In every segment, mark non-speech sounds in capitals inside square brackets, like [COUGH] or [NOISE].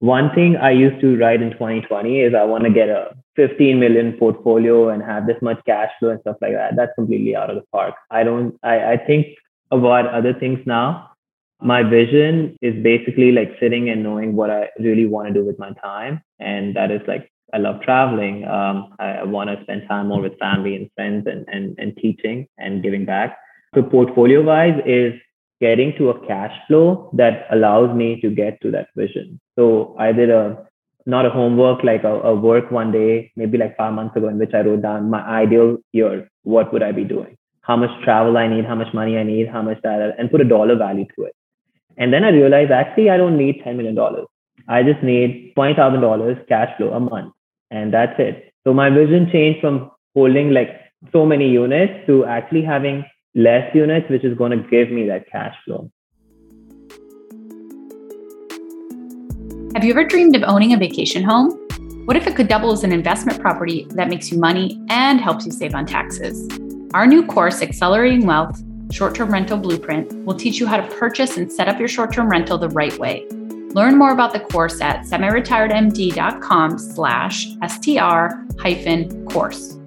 one thing I used to write in 2020 is I want to get a 15 million portfolio and have this much cash flow and stuff like that. That's completely out of the park. I don't, I, I think about other things now. My vision is basically like sitting and knowing what I really want to do with my time. And that is like, I love traveling. Um, I, I want to spend time more with family and friends and, and, and teaching and giving back. So portfolio wise is getting to a cash flow that allows me to get to that vision. So I did a not a homework like a, a, work one day, maybe like five months ago, in which I wrote down my ideal year. What would I be doing? How much travel I need? How much money I need? How much that? And put a dollar value to it. And then I realized actually I don't need ten million dollars. I just need twenty thousand dollars cash flow a month, and that's it. So my vision changed from holding like so many units to actually having less units, which is going to give me that cash flow. Have you ever dreamed of owning a vacation home? What if it could double as an investment property that makes you money and helps you save on taxes? Our new course, Accelerating Wealth Short Term Rental Blueprint, will teach you how to purchase and set up your short term rental the right way. Learn more about the course at semiretiredmd.com slash str hyphen course.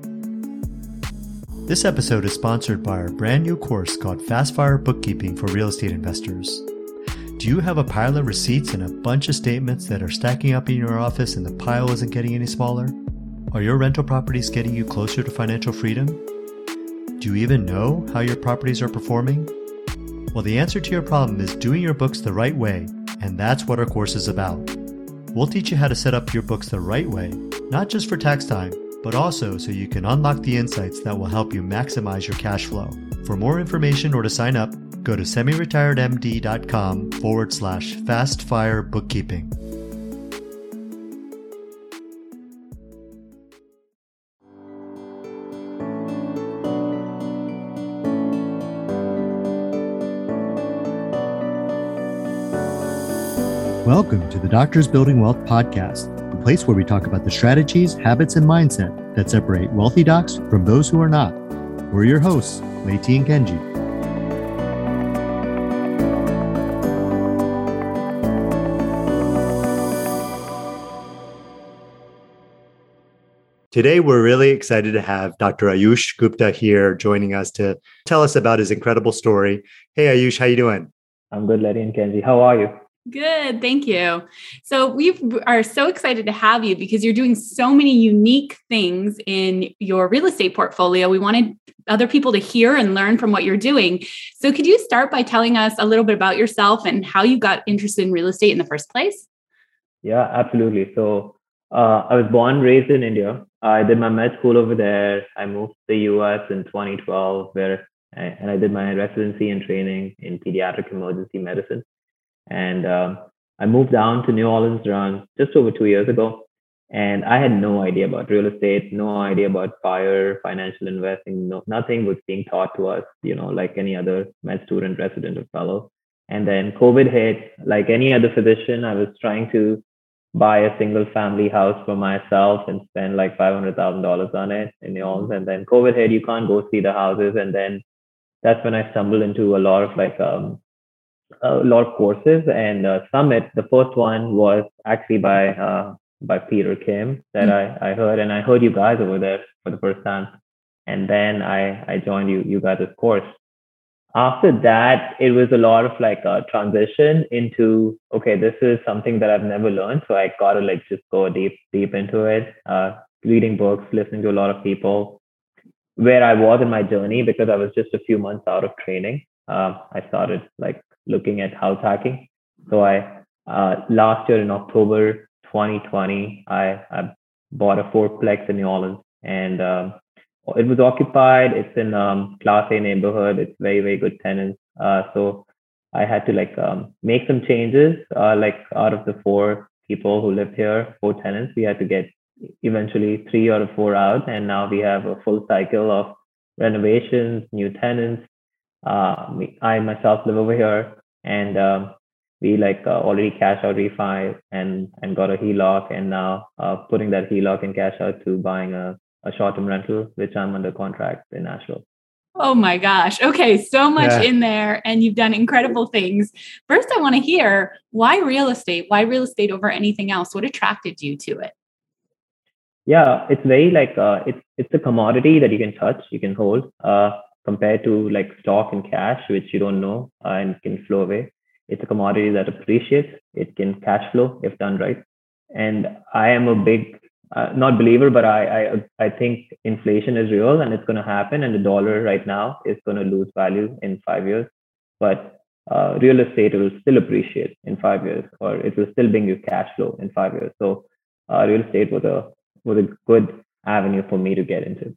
This episode is sponsored by our brand new course called Fastfire Bookkeeping for Real Estate Investors. Do you have a pile of receipts and a bunch of statements that are stacking up in your office and the pile isn't getting any smaller? Are your rental properties getting you closer to financial freedom? Do you even know how your properties are performing? Well, the answer to your problem is doing your books the right way, and that's what our course is about. We'll teach you how to set up your books the right way, not just for tax time but also so you can unlock the insights that will help you maximize your cash flow. For more information or to sign up, go to semiretiredmd.com forward slash fastfire bookkeeping. Welcome to the Doctors Building Wealth podcast place where we talk about the strategies, habits, and mindset that separate wealthy docs from those who are not. We're your hosts, Leti and Kenji. Today, we're really excited to have Dr. Ayush Gupta here joining us to tell us about his incredible story. Hey, Ayush, how you doing? I'm good, Leti and Kenji. How are you? Good, thank you. So we are so excited to have you because you're doing so many unique things in your real estate portfolio. We wanted other people to hear and learn from what you're doing. So could you start by telling us a little bit about yourself and how you got interested in real estate in the first place? Yeah, absolutely. So uh, I was born raised in India. I did my med school over there. I moved to the US in 2012, where and I did my residency and training in pediatric emergency medicine. And um, I moved down to New Orleans around just over two years ago. And I had no idea about real estate, no idea about fire, financial investing, no, nothing was being taught to us, you know, like any other med student, resident, or fellow. And then COVID hit, like any other physician, I was trying to buy a single family house for myself and spend like $500,000 on it in New Orleans. And then COVID hit, you can't go see the houses. And then that's when I stumbled into a lot of like um, a lot of courses and uh, summit. The first one was actually by uh, by Peter Kim that mm-hmm. I, I heard, and I heard you guys over there for the first time, and then I I joined you you guys' course. After that, it was a lot of like a transition into okay, this is something that I've never learned, so I gotta like just go deep deep into it. Uh, reading books, listening to a lot of people. Where I was in my journey because I was just a few months out of training. Uh, I started like looking at house hacking. So I uh, last year in October 2020, I, I bought a fourplex in New Orleans, and um, it was occupied. It's in um, Class A neighborhood. It's very very good tenants. Uh, so I had to like um, make some changes. Uh, like out of the four people who lived here, four tenants, we had to get eventually three or four out, and now we have a full cycle of renovations, new tenants, uh, I myself live over here, and um, we like uh, already cash out refi and and got a HELOC, and now uh, putting that HELOC and cash out to buying a, a short term rental, which I'm under contract in Nashville. Oh my gosh. Okay, so much yeah. in there, and you've done incredible things. First, I want to hear why real estate? Why real estate over anything else? What attracted you to it? Yeah, it's very like uh, it's it's a commodity that you can touch, you can hold, uh, compared to like stock and cash, which you don't know uh, and can flow away. It's a commodity that appreciates. It can cash flow if done right. And I am a big uh, not believer, but I, I I think inflation is real and it's going to happen, and the dollar right now is going to lose value in five years. But uh, real estate will still appreciate in five years, or it will still bring you cash flow in five years. So uh, real estate was a was a good avenue for me to get into.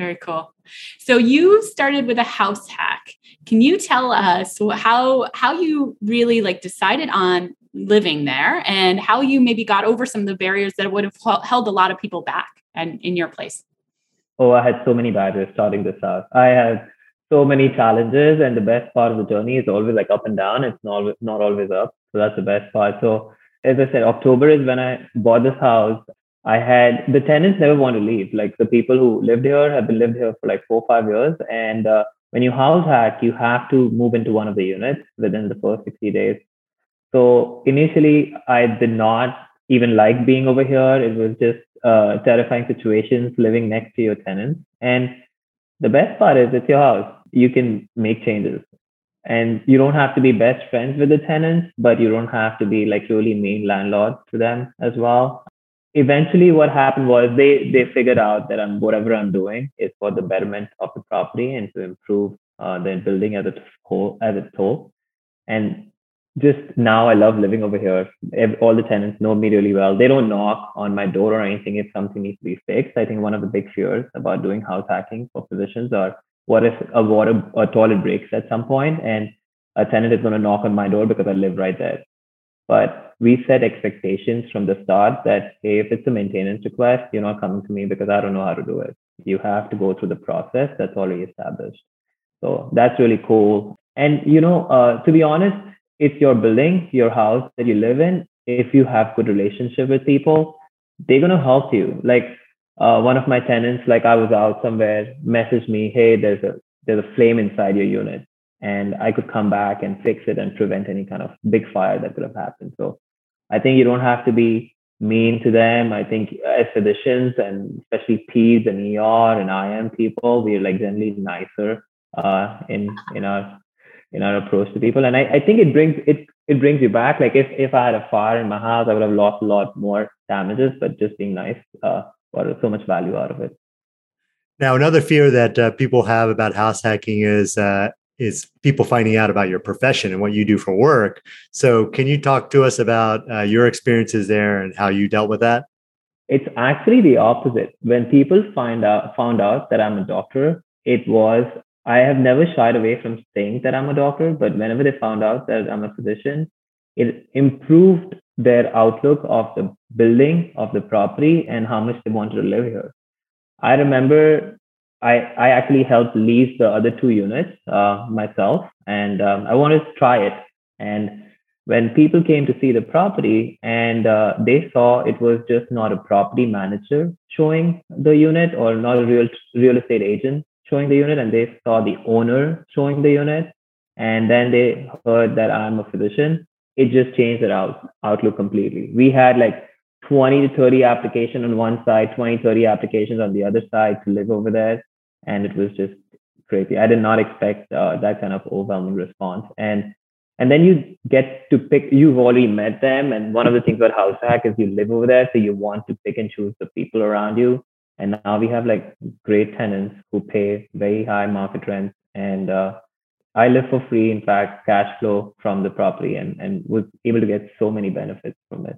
Very cool. So you started with a house hack. Can you tell us how how you really like decided on living there and how you maybe got over some of the barriers that would have held a lot of people back and in your place. Oh, I had so many barriers starting this out. I had so many challenges, and the best part of the journey is always like up and down. It's not not always up. So that's the best part. So as I said, October is when I bought this house. I had the tenants never want to leave. Like the people who lived here have been lived here for like four five years, and uh, when you house hack, you have to move into one of the units within the first 60 days. So initially, I did not even like being over here. It was just uh, terrifying situations living next to your tenants. And the best part is it's your house. You can make changes. And you don't have to be best friends with the tenants, but you don't have to be like really mean landlord to them as well. Eventually, what happened was they they figured out that I'm whatever I'm doing is for the betterment of the property and to improve uh, the building as a whole as a whole. And just now I love living over here. All the tenants know me really well. They don't knock on my door or anything if something needs to be fixed. I think one of the big fears about doing house hacking for physicians are what if a water a toilet breaks at some point and a tenant is going to knock on my door because I live right there. But we set expectations from the start that hey, if it's a maintenance request, you're not coming to me because I don't know how to do it. You have to go through the process that's already established. So that's really cool. And you know, uh, to be honest, it's your building, your house that you live in. If you have good relationship with people, they're gonna help you. Like uh, one of my tenants, like I was out somewhere, messaged me, "Hey, there's a there's a flame inside your unit," and I could come back and fix it and prevent any kind of big fire that could have happened. So I think you don't have to be mean to them. I think as physicians and especially peds and ER and IM people, we're like generally nicer uh, in in our in our approach to people. And I, I think it brings it it brings you back. Like if if I had a fire in my house, I would have lost a lot more damages, but just being nice uh, got so much value out of it. Now, another fear that uh, people have about house hacking is uh, is people finding out about your profession and what you do for work. So, can you talk to us about uh, your experiences there and how you dealt with that? It's actually the opposite. When people find out found out that I'm a doctor, it was I have never shied away from saying that I'm a doctor, but whenever they found out that I'm a physician, it improved their outlook of the building, of the property, and how much they wanted to live here. I remember I, I actually helped lease the other two units uh, myself, and um, I wanted to try it. And when people came to see the property and uh, they saw it was just not a property manager showing the unit or not a real real estate agent showing the unit and they saw the owner showing the unit and then they heard that I'm a physician, it just changed their out, outlook completely. We had like 20 to 30 applications on one side, 20, 30 applications on the other side to live over there. And it was just crazy. I did not expect uh, that kind of overwhelming response. And and then you get to pick, you've already met them. And one of the things about House Hack is you live over there. So you want to pick and choose the people around you and now we have like great tenants who pay very high market rents and uh, i live for free in fact cash flow from the property and, and was able to get so many benefits from it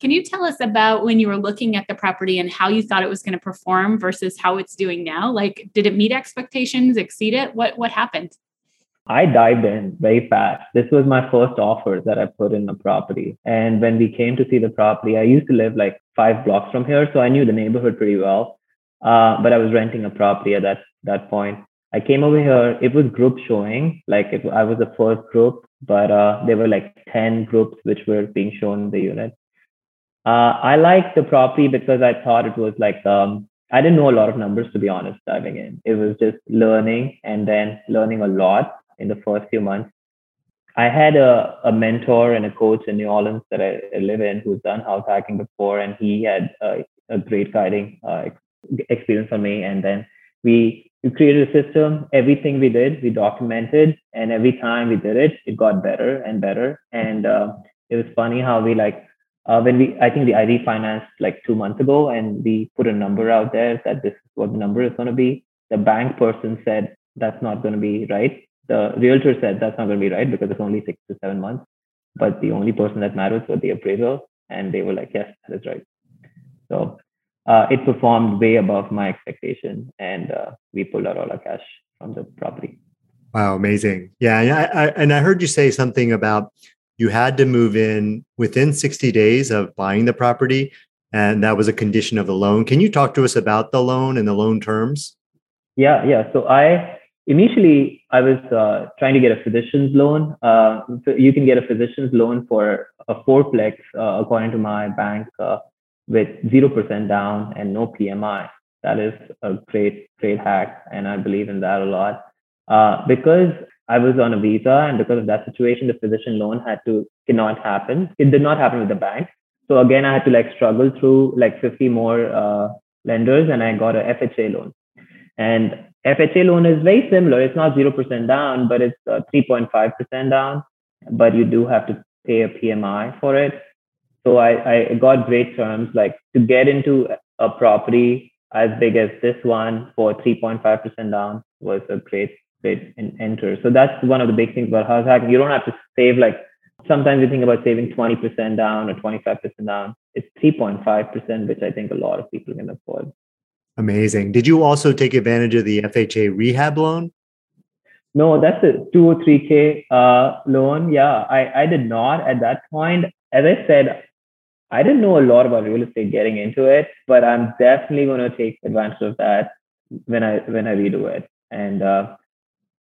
can you tell us about when you were looking at the property and how you thought it was going to perform versus how it's doing now like did it meet expectations exceed it what what happened I dived in very fast. This was my first offer that I put in the property. And when we came to see the property, I used to live like five blocks from here, so I knew the neighborhood pretty well. Uh, but I was renting a property at that that point. I came over here. It was group showing. Like it, I was the first group, but uh, there were like ten groups which were being shown the unit. Uh, I liked the property because I thought it was like um, I didn't know a lot of numbers to be honest diving in. It was just learning and then learning a lot in the first few months. I had a, a mentor and a coach in New Orleans that I live in who's done house hacking before, and he had a, a great guiding uh, experience for me. And then we we created a system. Everything we did, we documented, and every time we did it, it got better and better. And uh, it was funny how we like uh, when we I think the I refinanced like two months ago, and we put a number out there that this is what the number is going to be. The bank person said that's not going to be right. The realtor said that's not going to be right because it's only six to seven months. But the only person that matters was the appraiser, and they were like, yes, that is right. So uh, it performed way above my expectation, and uh, we pulled out all our cash from the property. Wow, amazing! Yeah, and I, I, and I heard you say something about you had to move in within 60 days of buying the property and that was a condition of the loan. Can you talk to us about the loan and the loan terms? Yeah yeah. So i initially i was uh, trying to get a physician's loan. Uh, you can get a physician's loan for a fourplex uh, according to my bank uh, with 0% down and no pmi that is a great great hack and i believe in that a lot. Uh, because I was on a visa, and because of that situation, the physician loan had to cannot happen. It did not happen with the bank. So again, I had to like struggle through like 50 more uh, lenders, and I got a FHA loan. And FHA loan is very similar. It's not zero percent down, but it's 3.5 uh, percent down. But you do have to pay a PMI for it. So I, I got great terms. Like to get into a property as big as this one for 3.5 percent down was a great and enter. So that's one of the big things about house hacking. You don't have to save like sometimes you think about saving 20% down or 25% down. It's 3.5%, which I think a lot of people can afford. Amazing. Did you also take advantage of the FHA rehab loan? No, that's a 203K uh, loan. Yeah, I, I did not at that point. As I said, I didn't know a lot about real estate getting into it, but I'm definitely going to take advantage of that when I when I redo it. And uh,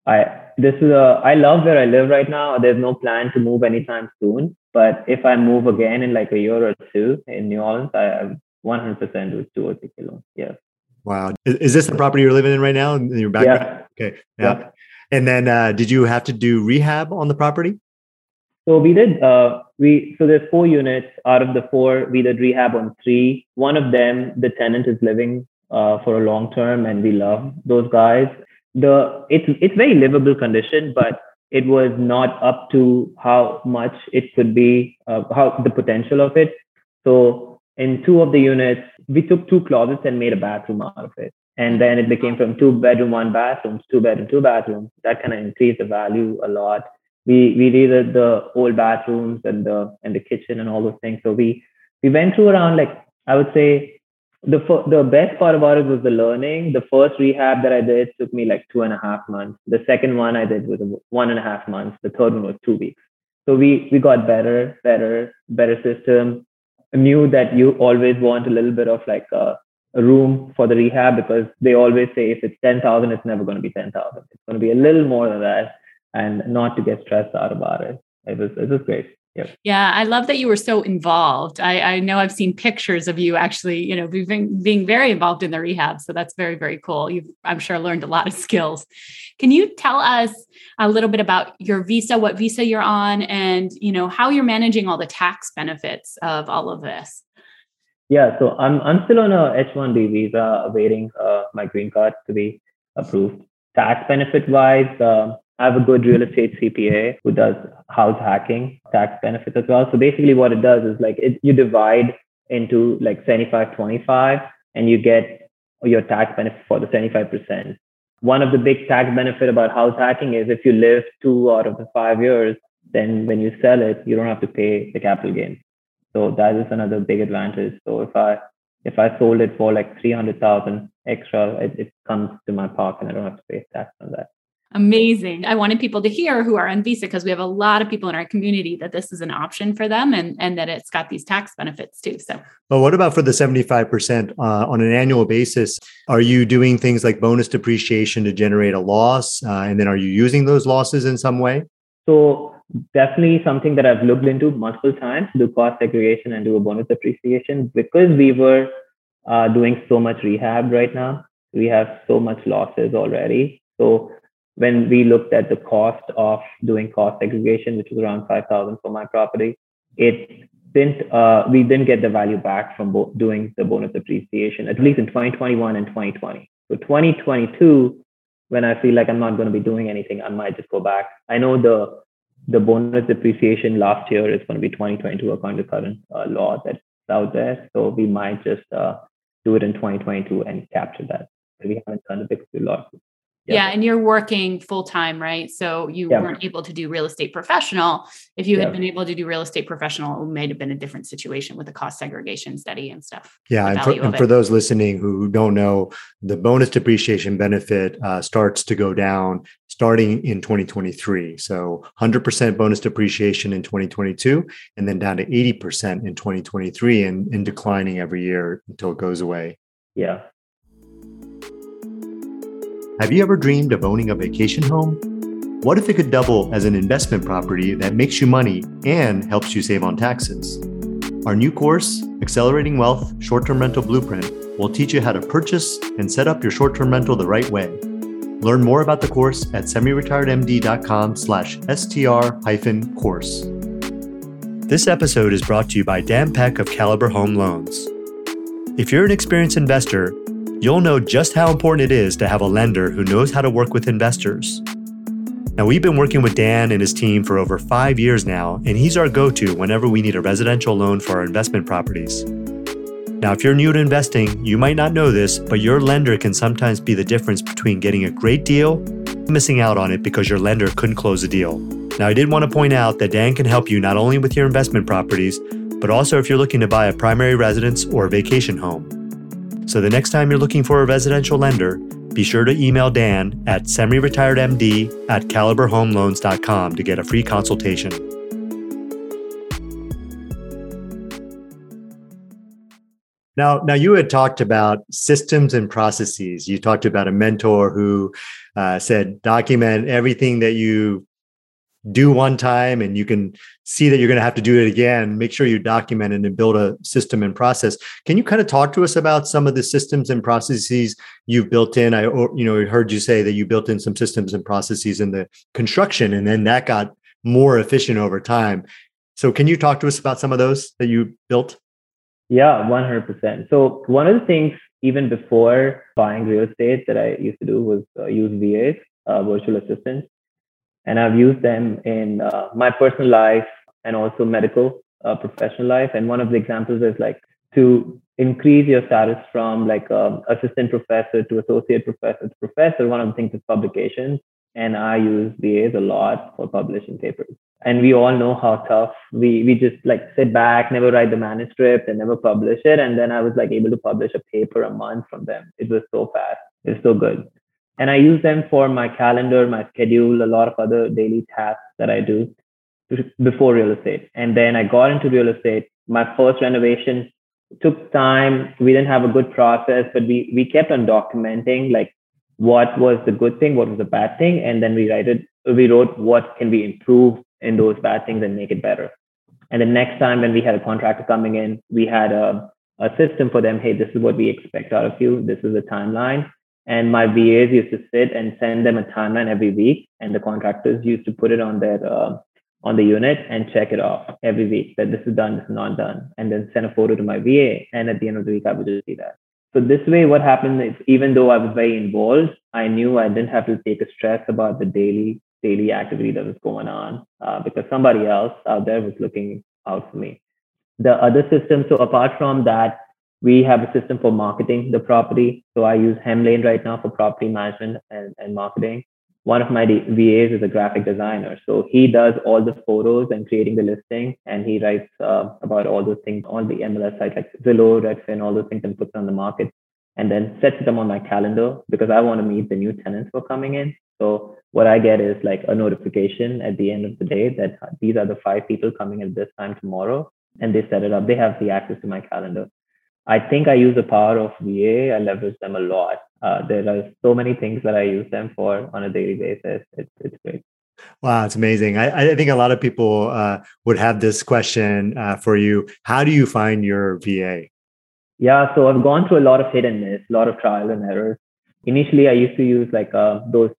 I this is a I love where I live right now. There's no plan to move anytime soon. But if I move again in like a year or two in New Orleans, I 100% do 203Ks. Yeah. Wow. Is, is, this the property you're living in right now in your background? Yeah. Okay. Yeah. yeah. And then uh, did you have to do rehab on the property? So we did. Uh, we so there's four units. Out of the four, we did rehab on three. One of them, the tenant is living uh, for a long term, and we love those guys the it's it's very livable condition, but it was not up to how much it could be, uh, how the potential of it. So in two of the units, we took two closets and made a bathroom out of it. And then it became from two bedroom, one bathroom, two bedroom, two bathrooms. That kind of increased the value a lot. We we redid the old bathrooms and the and the kitchen and all those things. So we we went through around like I would say the the best part about it was the learning. The first rehab that I did took me like two and a half months. The second one I did was one and a half months. The third one was two weeks. So we we got better, better, better system. I knew that you always want a little bit of like a, a room for the rehab because they always say if it's ten thousand, it's never going to be ten thousand. It's going to be a little more than that, and not to get stressed out about it. It was it was great. Yep. Yeah, I love that you were so involved. I, I know I've seen pictures of you actually, you know, being, being very involved in the rehab. So that's very, very cool. You've, I'm sure, learned a lot of [LAUGHS] skills. Can you tell us a little bit about your visa, what visa you're on, and you know how you're managing all the tax benefits of all of this? Yeah, so I'm I'm still on a H-1B visa, awaiting uh, my green card to be approved. Tax benefit wise, uh, I have a good real estate CPA who does house hacking tax benefits as well. So basically what it does is like it, you divide into like 75, 25 and you get your tax benefit for the 75%. One of the big tax benefit about house hacking is if you live two out of the five years, then when you sell it, you don't have to pay the capital gain. So that is another big advantage. So if I if I sold it for like 300,000 extra, it, it comes to my pocket and I don't have to pay tax on that. Amazing. I wanted people to hear who are on visa because we have a lot of people in our community that this is an option for them and, and that it's got these tax benefits too. So, but what about for the 75% uh, on an annual basis? Are you doing things like bonus depreciation to generate a loss? Uh, and then are you using those losses in some way? So, definitely something that I've looked into multiple times do cost segregation and do a bonus depreciation because we were uh, doing so much rehab right now. We have so much losses already. So when we looked at the cost of doing cost segregation, which was around 5,000 for my property, it didn't, uh, we didn't get the value back from bo- doing the bonus depreciation, at least in 2021 and 2020. So 2022, when I feel like I'm not going to be doing anything, I might just go back. I know the the bonus depreciation last year is going to be 2022 according to current uh, law that's out there. So we might just uh, do it in 2022 and capture that. We haven't done the big lawsuit. Yeah. and you're working full time, right? So you yeah. weren't able to do real estate professional. If you had been able to do real estate professional, it might have been a different situation with the cost segregation study and stuff. Yeah, and for, and for, those listening who don't know, the bonus depreciation benefit uh, starts to go down starting in 2023. So 100% bonus depreciation in 2022, and then down to 80% in 2023, and, and declining every year until it goes away. Yeah. Have you ever dreamed of owning a vacation home? What if it could double as an investment property that makes you money and helps you save on taxes? Our new course, Accelerating Wealth Short Term Rental Blueprint, will teach you how to purchase and set up your short term rental the right way. Learn more about the course at semiretiredmd.com slash str hyphen course. This episode is brought to you by Dan Peck of Caliber Home Loans. If you're an experienced investor, you'll know just how important it is to have a lender who knows how to work with investors. Now, we've been working with Dan and his team for over five years now, and he's our go to whenever we need a residential loan for our investment properties. Now, if you're new to investing, you might not know this, but your lender can sometimes be the difference between getting a great deal missing out on it because your lender couldn't close a deal. Now, I did want to point out that Dan can help you not only with your investment properties, but also if you're looking to buy a primary residence or a vacation home. So the next time you're looking for a residential lender, be sure to email Dan at semiretiredmd at caliberhomeloans.com to get a free consultation. Now, now you had talked about systems and processes. You talked about a mentor who uh, said document everything that you do one time and you can see that you're going to have to do it again make sure you document it and build a system and process. Can you kind of talk to us about some of the systems and processes you've built in? I you know heard you say that you built in some systems and processes in the construction and then that got more efficient over time. So can you talk to us about some of those that you built? Yeah 100% so one of the things even before buying real estate that i used to do was uh, use vas uh, virtual assistants and I've used them in uh, my personal life and also medical uh, professional life. And one of the examples is like to increase your status from like um, assistant professor to associate professor to professor. One of the things is publications, and I use VAs a lot for publishing papers. And we all know how tough we we just like sit back, never write the manuscript, and never publish it. And then I was like able to publish a paper a month from them. It was so fast. It was so good and I use them for my calendar, my schedule, a lot of other daily tasks that I do before real estate. And then I got into real estate. My first renovation took time. We didn't have a good process, but we we kept on documenting like what was the good thing, what was the bad thing, and then we write it. We wrote what can we improve in those bad things and make it better. And the next time when we had a contractor coming in, we had a a system for them. Hey, this is what we expect out of you. This is the timeline and my VAs used to sit and send them a timeline every week, and the contractors used to put it on their uh, on the unit and check it off every week that this is done, this is not done, and then send a photo to my VA. And at the end of the week, I would just see that. So this way, what happened is even though I was very involved, I knew I didn't have to take a stress about the daily daily activity that was going on uh, because somebody else out there was looking out for me. The other system, so apart from that we have a system for marketing the property. So I use Hemlane right now for property management and, and marketing. One of my VAs is a graphic designer. So he does all the photos and creating the listing, and he writes uh, about all those things on the MLS site, like Zillow, Redfin, all those things, and puts on the market, and then sets them on my calendar because I want to meet the new tenants who are coming in. So what I get is like a notification at the end of the day that these are the five people coming at this time tomorrow, and they set it up. They have the access to my calendar. I think I use the power of VA. I leverage them a lot. Uh, there are so many things that I use them for on a daily basis. It's it's great. Wow, it's amazing. I, I think a lot of people uh, would have this question uh, for you. How do you find your VA? Yeah, so I've gone through a lot of hit and miss, a lot of trial and errors. Initially, I used to use like uh, those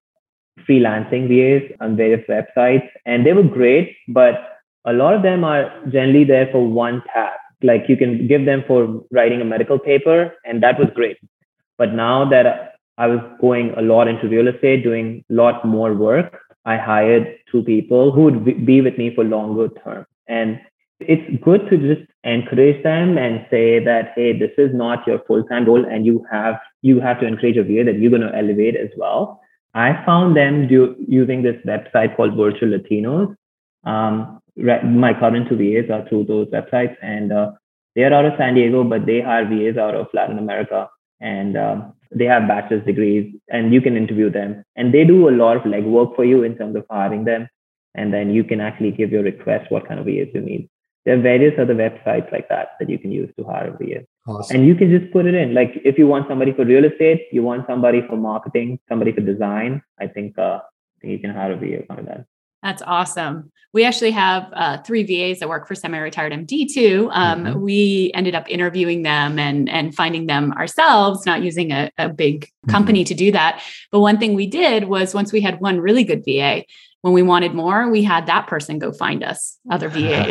freelancing VAs on various websites, and they were great, but a lot of them are generally there for one task. Like you can give them for writing a medical paper, and that was great. But now that I was going a lot into real estate, doing a lot more work, I hired two people who would be with me for longer term. And it's good to just encourage them and say that hey this is not your full-time role and you have you have to encourage a VA that you're going to elevate as well i found them do, using this website called virtual latinos um, my current two vas are through those websites and uh, they're out of san diego but they hire vas out of latin america and um, they have bachelor's degrees and you can interview them and they do a lot of legwork for you in terms of hiring them and then you can actually give your request what kind of vas you need there are various other websites like that that you can use to hire a VA. Awesome. And you can just put it in. Like if you want somebody for real estate, you want somebody for marketing, somebody for design. I think, uh, I think you can hire a VA on that. That's awesome. We actually have uh, three VAs that work for semi-retired MD too. Um, mm-hmm. We ended up interviewing them and and finding them ourselves, not using a, a big mm-hmm. company mm-hmm. to do that. But one thing we did was once we had one really good VA, when we wanted more, we had that person go find us other [LAUGHS] VAs.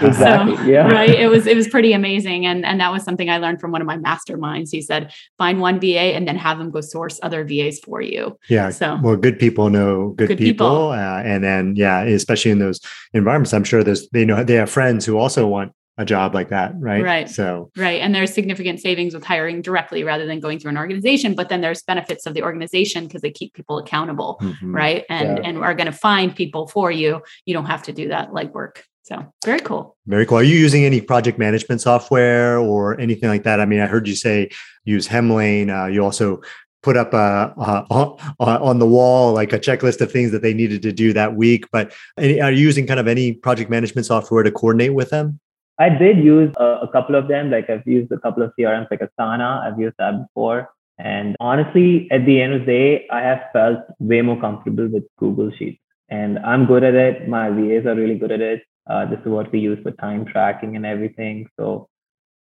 exactly. So, yeah. Right. It was it was pretty amazing. And and that was something I learned from one of my masterminds. He said, find one VA and then have them go source other VAs for you. Yeah. So well, good people know good, good people. people. Uh, and then yeah, especially in those environments, I'm sure there's they know they have friends who also want a job like that, right? Right. So right, and there's significant savings with hiring directly rather than going through an organization. But then there's benefits of the organization because they keep people accountable, mm-hmm. right? And yeah. and are going to find people for you. You don't have to do that legwork. So very cool. Very cool. Are you using any project management software or anything like that? I mean, I heard you say use Hemlane. Uh, you also put up a, on, on the wall like a checklist of things that they needed to do that week. But any, are you using kind of any project management software to coordinate with them? I did use a, a, couple of them. Like I've used a couple of CRMs like Asana. I've used that before. And honestly, at the end of the day, I have felt way more comfortable with Google Sheets. And I'm good at it. My VAs are really good at it. Uh, this is what we use for time tracking and everything. So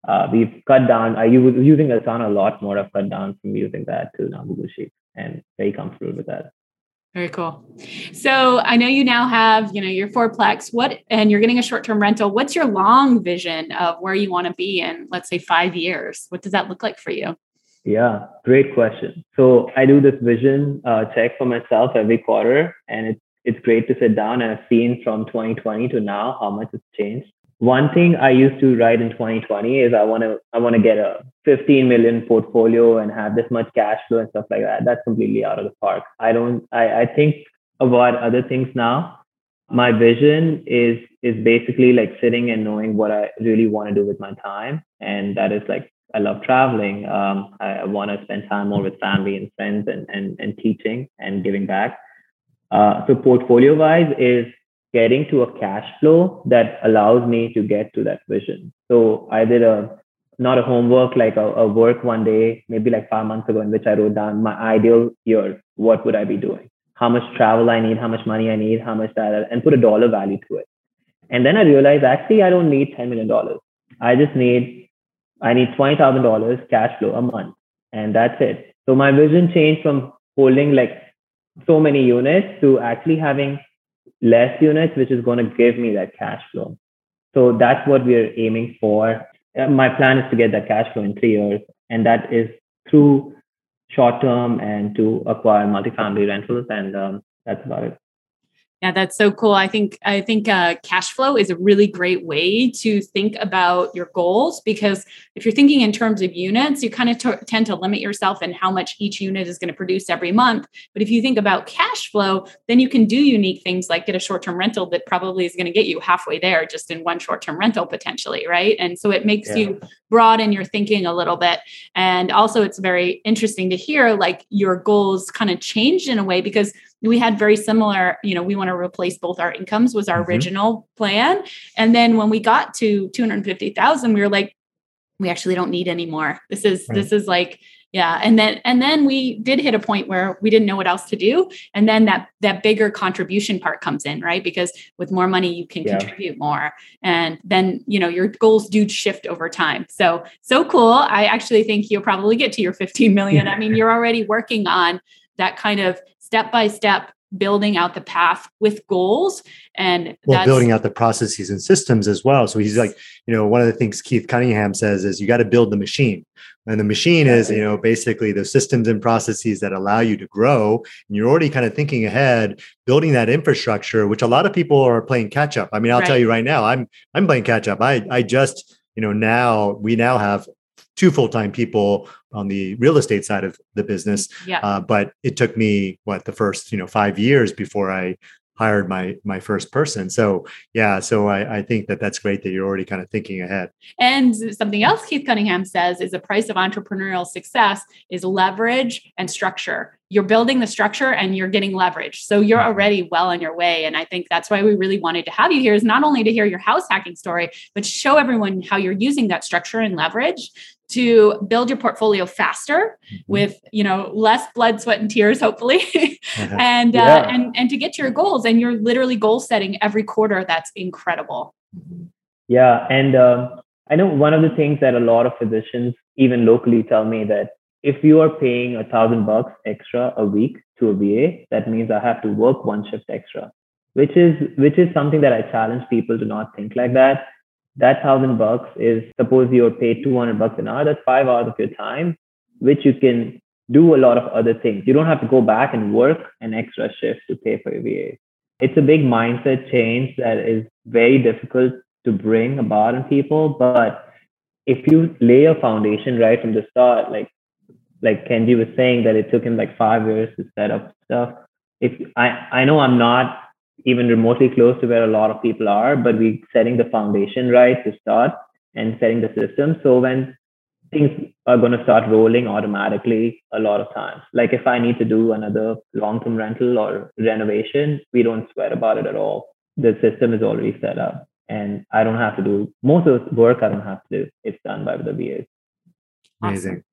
uh, we've cut down. I was using Asana a lot more. I've cut down from using that to now Google Sheets and very comfortable with that. Very cool. So I know you now have, you know, your fourplex. What and you're getting a short-term rental. What's your long vision of where you want to be in, let's say, five years? What does that look like for you? Yeah, great question. So I do this vision uh, check for myself every quarter, and it's it's great to sit down and I've seen from 2020 to now how much it's changed one thing I used to write in 2020 is I want to I want to get a 15 million portfolio and have this much cash flow and stuff like that. That's completely out of the park. I don't. I, I think about other things now. My vision is is basically like sitting and knowing what I really want to do with my time, and that is like I love traveling. Um, I, I want to spend time more with family and friends and and and teaching and giving back. Uh, so portfolio wise is getting to a cash flow that allows me to get to that vision. So I did a not a homework like a, a, work one day, maybe like five months ago, in which I wrote down my ideal year. What would I be doing? How much travel I need? How much money I need? How much that? And put a dollar value to it. And then I realized actually I don't need ten million dollars. I just need I need twenty thousand dollars cash flow a month, and that's it. So my vision changed from holding like so many units to actually having less units, which is going to give me that cash flow. So that's what we're aiming for. Uh, my plan is to get that cash flow in three years, and that is through short term and to acquire multifamily rentals, and um, that's about it. Yeah, that's so cool. I think I think uh, cash flow is a really great way to think about your goals because if you're thinking in terms of units, you kind of t- tend to limit yourself in how much each unit is going to produce every month. But if you think about cash flow, then you can do unique things like get a short-term rental that probably is going to get you halfway there just in one short-term rental potentially, right? And so it makes yeah. you broaden your thinking a little bit. And also, it's very interesting to hear like your goals kind of changed in a way because we had very similar you know we want to replace both our incomes was our mm-hmm. original plan. And then when we got to 250000 we were like we actually don't need any more. This is right. this is like yeah. And then and then we did hit a point where we didn't know what else to do. And then that that bigger contribution part comes in right? Because with more money you can yeah. contribute more. And then you know your goals do shift over time. So so cool. I actually think you'll probably get to your 15 million. I mean you're already working on that kind of step by step building out the path with goals. And well building out the processes and systems as well. So he's like you know one of the things keith cunningham says is you got to build the machine. And the machine is you know basically the systems and processes that allow you to grow. And you're already kind of thinking ahead building that infrastructure which a lot of people are playing catch up. I mean i'll right. tell you right now i'm i'm playing catch up. I i just you know now we now have two full-time people on the real estate side of the business. Yeah. Uh, but it took me what the first you know five years before I hired my my first person. So yeah, so I, I think that that's great that you're already kind of thinking ahead. And something else Keith Cunningham says is the price of entrepreneurial success is leverage and structure. You're building the structure and you're getting leverage. So you're mm-hmm. already well on your way. And I think that's why we really wanted to have you here is not only to hear your house hacking story, but show everyone how you're using that structure and leverage to build your portfolio faster mm-hmm. with you know less blood sweat and tears hopefully [LAUGHS] uh-huh. and uh, yeah. uh, and and to get to your goals and you're literally goal setting every quarter that's incredible yeah and um, i know one of the things that a lot of physicians even locally tell me that if you are paying a thousand bucks extra a week to a va that means i have to work one shift extra which is which is something that i challenge people to not think like that that thousand bucks is suppose you're paid 200 bucks an hour that's five hours of your time which you can do a lot of other things. You don't have to go back and work an extra shift to pay for your va it's a big mindset change that is very difficult to bring about in people but if you lay a foundation right from the start like like kenji was saying that it took him like five years to set up stuff if i i know i'm not even remotely close to where a lot of people are, but we're setting the foundation right to start and setting the system. So when things are going to start rolling automatically a lot of times. Like if I need to do another long-term rental or renovation, we don't sweat about it at all. The system is already set up and I don't have to do most of the work I don't have to do. It's done by the VAs. Amazing.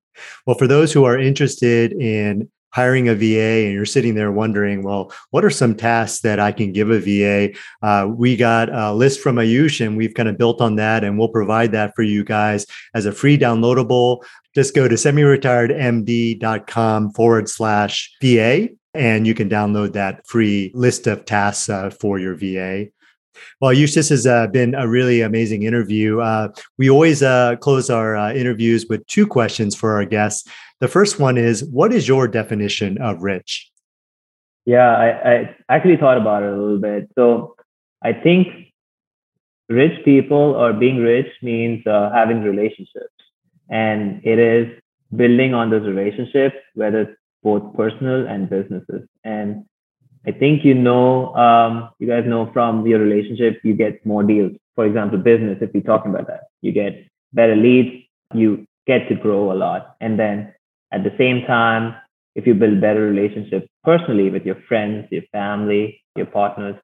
Well, for those who are interested in hiring a VA and you're sitting there wondering, well, what are some tasks that I can give a VA? Uh, we got a list from Ayush and we've kind of built on that and we'll provide that for you guys as a free downloadable. Just go to semiretiredmd.com forward slash VA and you can download that free list of tasks uh, for your VA. Well, Ayush has uh, been a really amazing interview. Uh, we always uh, close our uh, interviews with two questions for our guests. The first one is What is your definition of rich? Yeah, I, I actually thought about it a little bit. So I think rich people or being rich means uh, having relationships. And it is building on those relationships, whether it's both personal and businesses. And I think you know, um, you guys know from your relationship, you get more deals. For example, business, if we're talking about that, you get better leads, you get to grow a lot. And then at the same time, if you build better relationships personally with your friends, your family, your partners,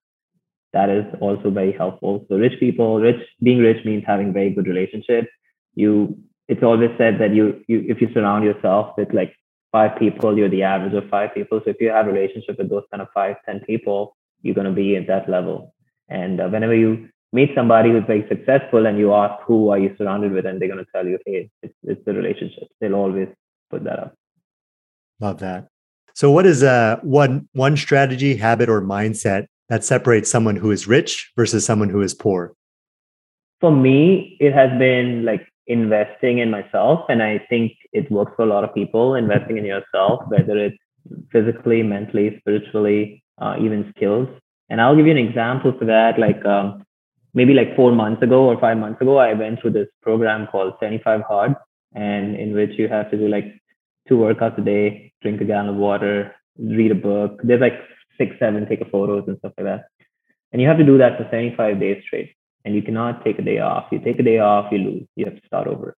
that is also very helpful. So rich people, rich being rich means having very good relationships. You it's always said that you you if you surround yourself with like five people, you're the average of five people. So if you have a relationship with those kind of five, ten people, you're to be at that level. And uh, whenever you meet somebody who's very successful and you ask who are you surrounded with, and they're going to tell you, hey, it's, it's the relationship. They'll always put that up. Love that. So, what is uh, one one strategy, habit, or mindset that separates someone who is rich versus someone who is poor? For me, it has been like investing in myself. And I think it works for a lot of people, investing in yourself, whether it's physically, mentally, spiritually, uh, even skills. And I'll give you an example for that. Like um, maybe like four months ago or five months ago, I went through this program called 75 Hard, and in which you have to do like two workouts a day, drink a gallon of water, read a book. There's like six, seven, take a photos and stuff like that. And you have to do that for 75 days straight and you cannot take a day off. You take a day off, you lose. You have to start over.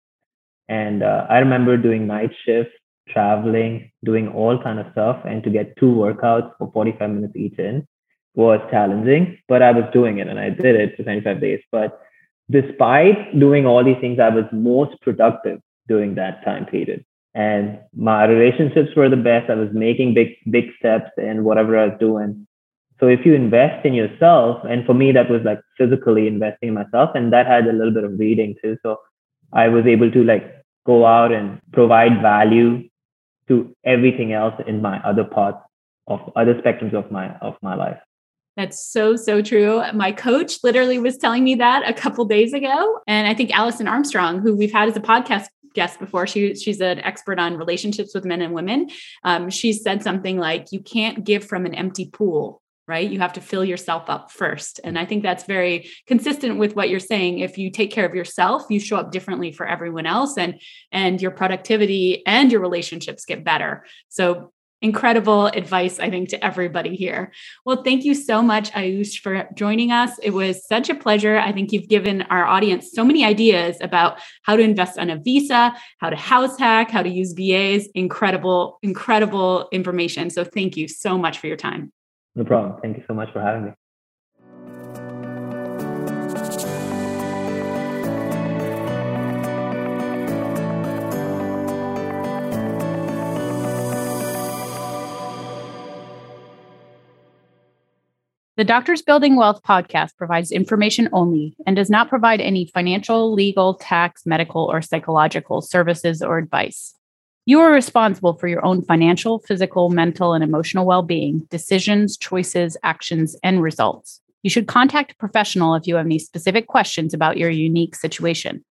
And uh, I remember doing night shifts, traveling, doing all kind of stuff, and to get two workouts for 45 minutes each in was challenging. But I was doing it, and I did it for 25 days. But despite doing all these things, I was most productive during that time period. And my relationships were the best. I was making big, big steps in whatever I was doing. So if you invest in yourself, and for me, that was like physically investing in myself, and that had a little bit of reading too. So I was able to like go out and provide value to everything else in my other parts of other spectrums of my of my life. That's so, so true. My coach literally was telling me that a couple days ago. And I think Alison Armstrong, who we've had as a podcast guest before, she, she's an expert on relationships with men and women. Um, she said something like, You can't give from an empty pool right? You have to fill yourself up first. And i think that's very consistent with what you're saying. If you take care of yourself you show up differently for everyone else and and your productivity and your relationships get better. So incredible advice, I think, to everybody here. Well, thank you so much, Ayush, for joining us. It was such a pleasure. I think you've given our audience so many ideas about how to invest on a visa, how to house hack, how to use VAs. Incredible, incredible information. So thank you so much for your time. No problem. Thank you so much for having me. The Doctors Building Wealth podcast provides information only and does not provide any financial, legal, tax, medical, or psychological services or advice. You are responsible for your own financial, physical, mental, and emotional well being, decisions, choices, actions, and results. You should contact a professional if you have any specific questions about your unique situation.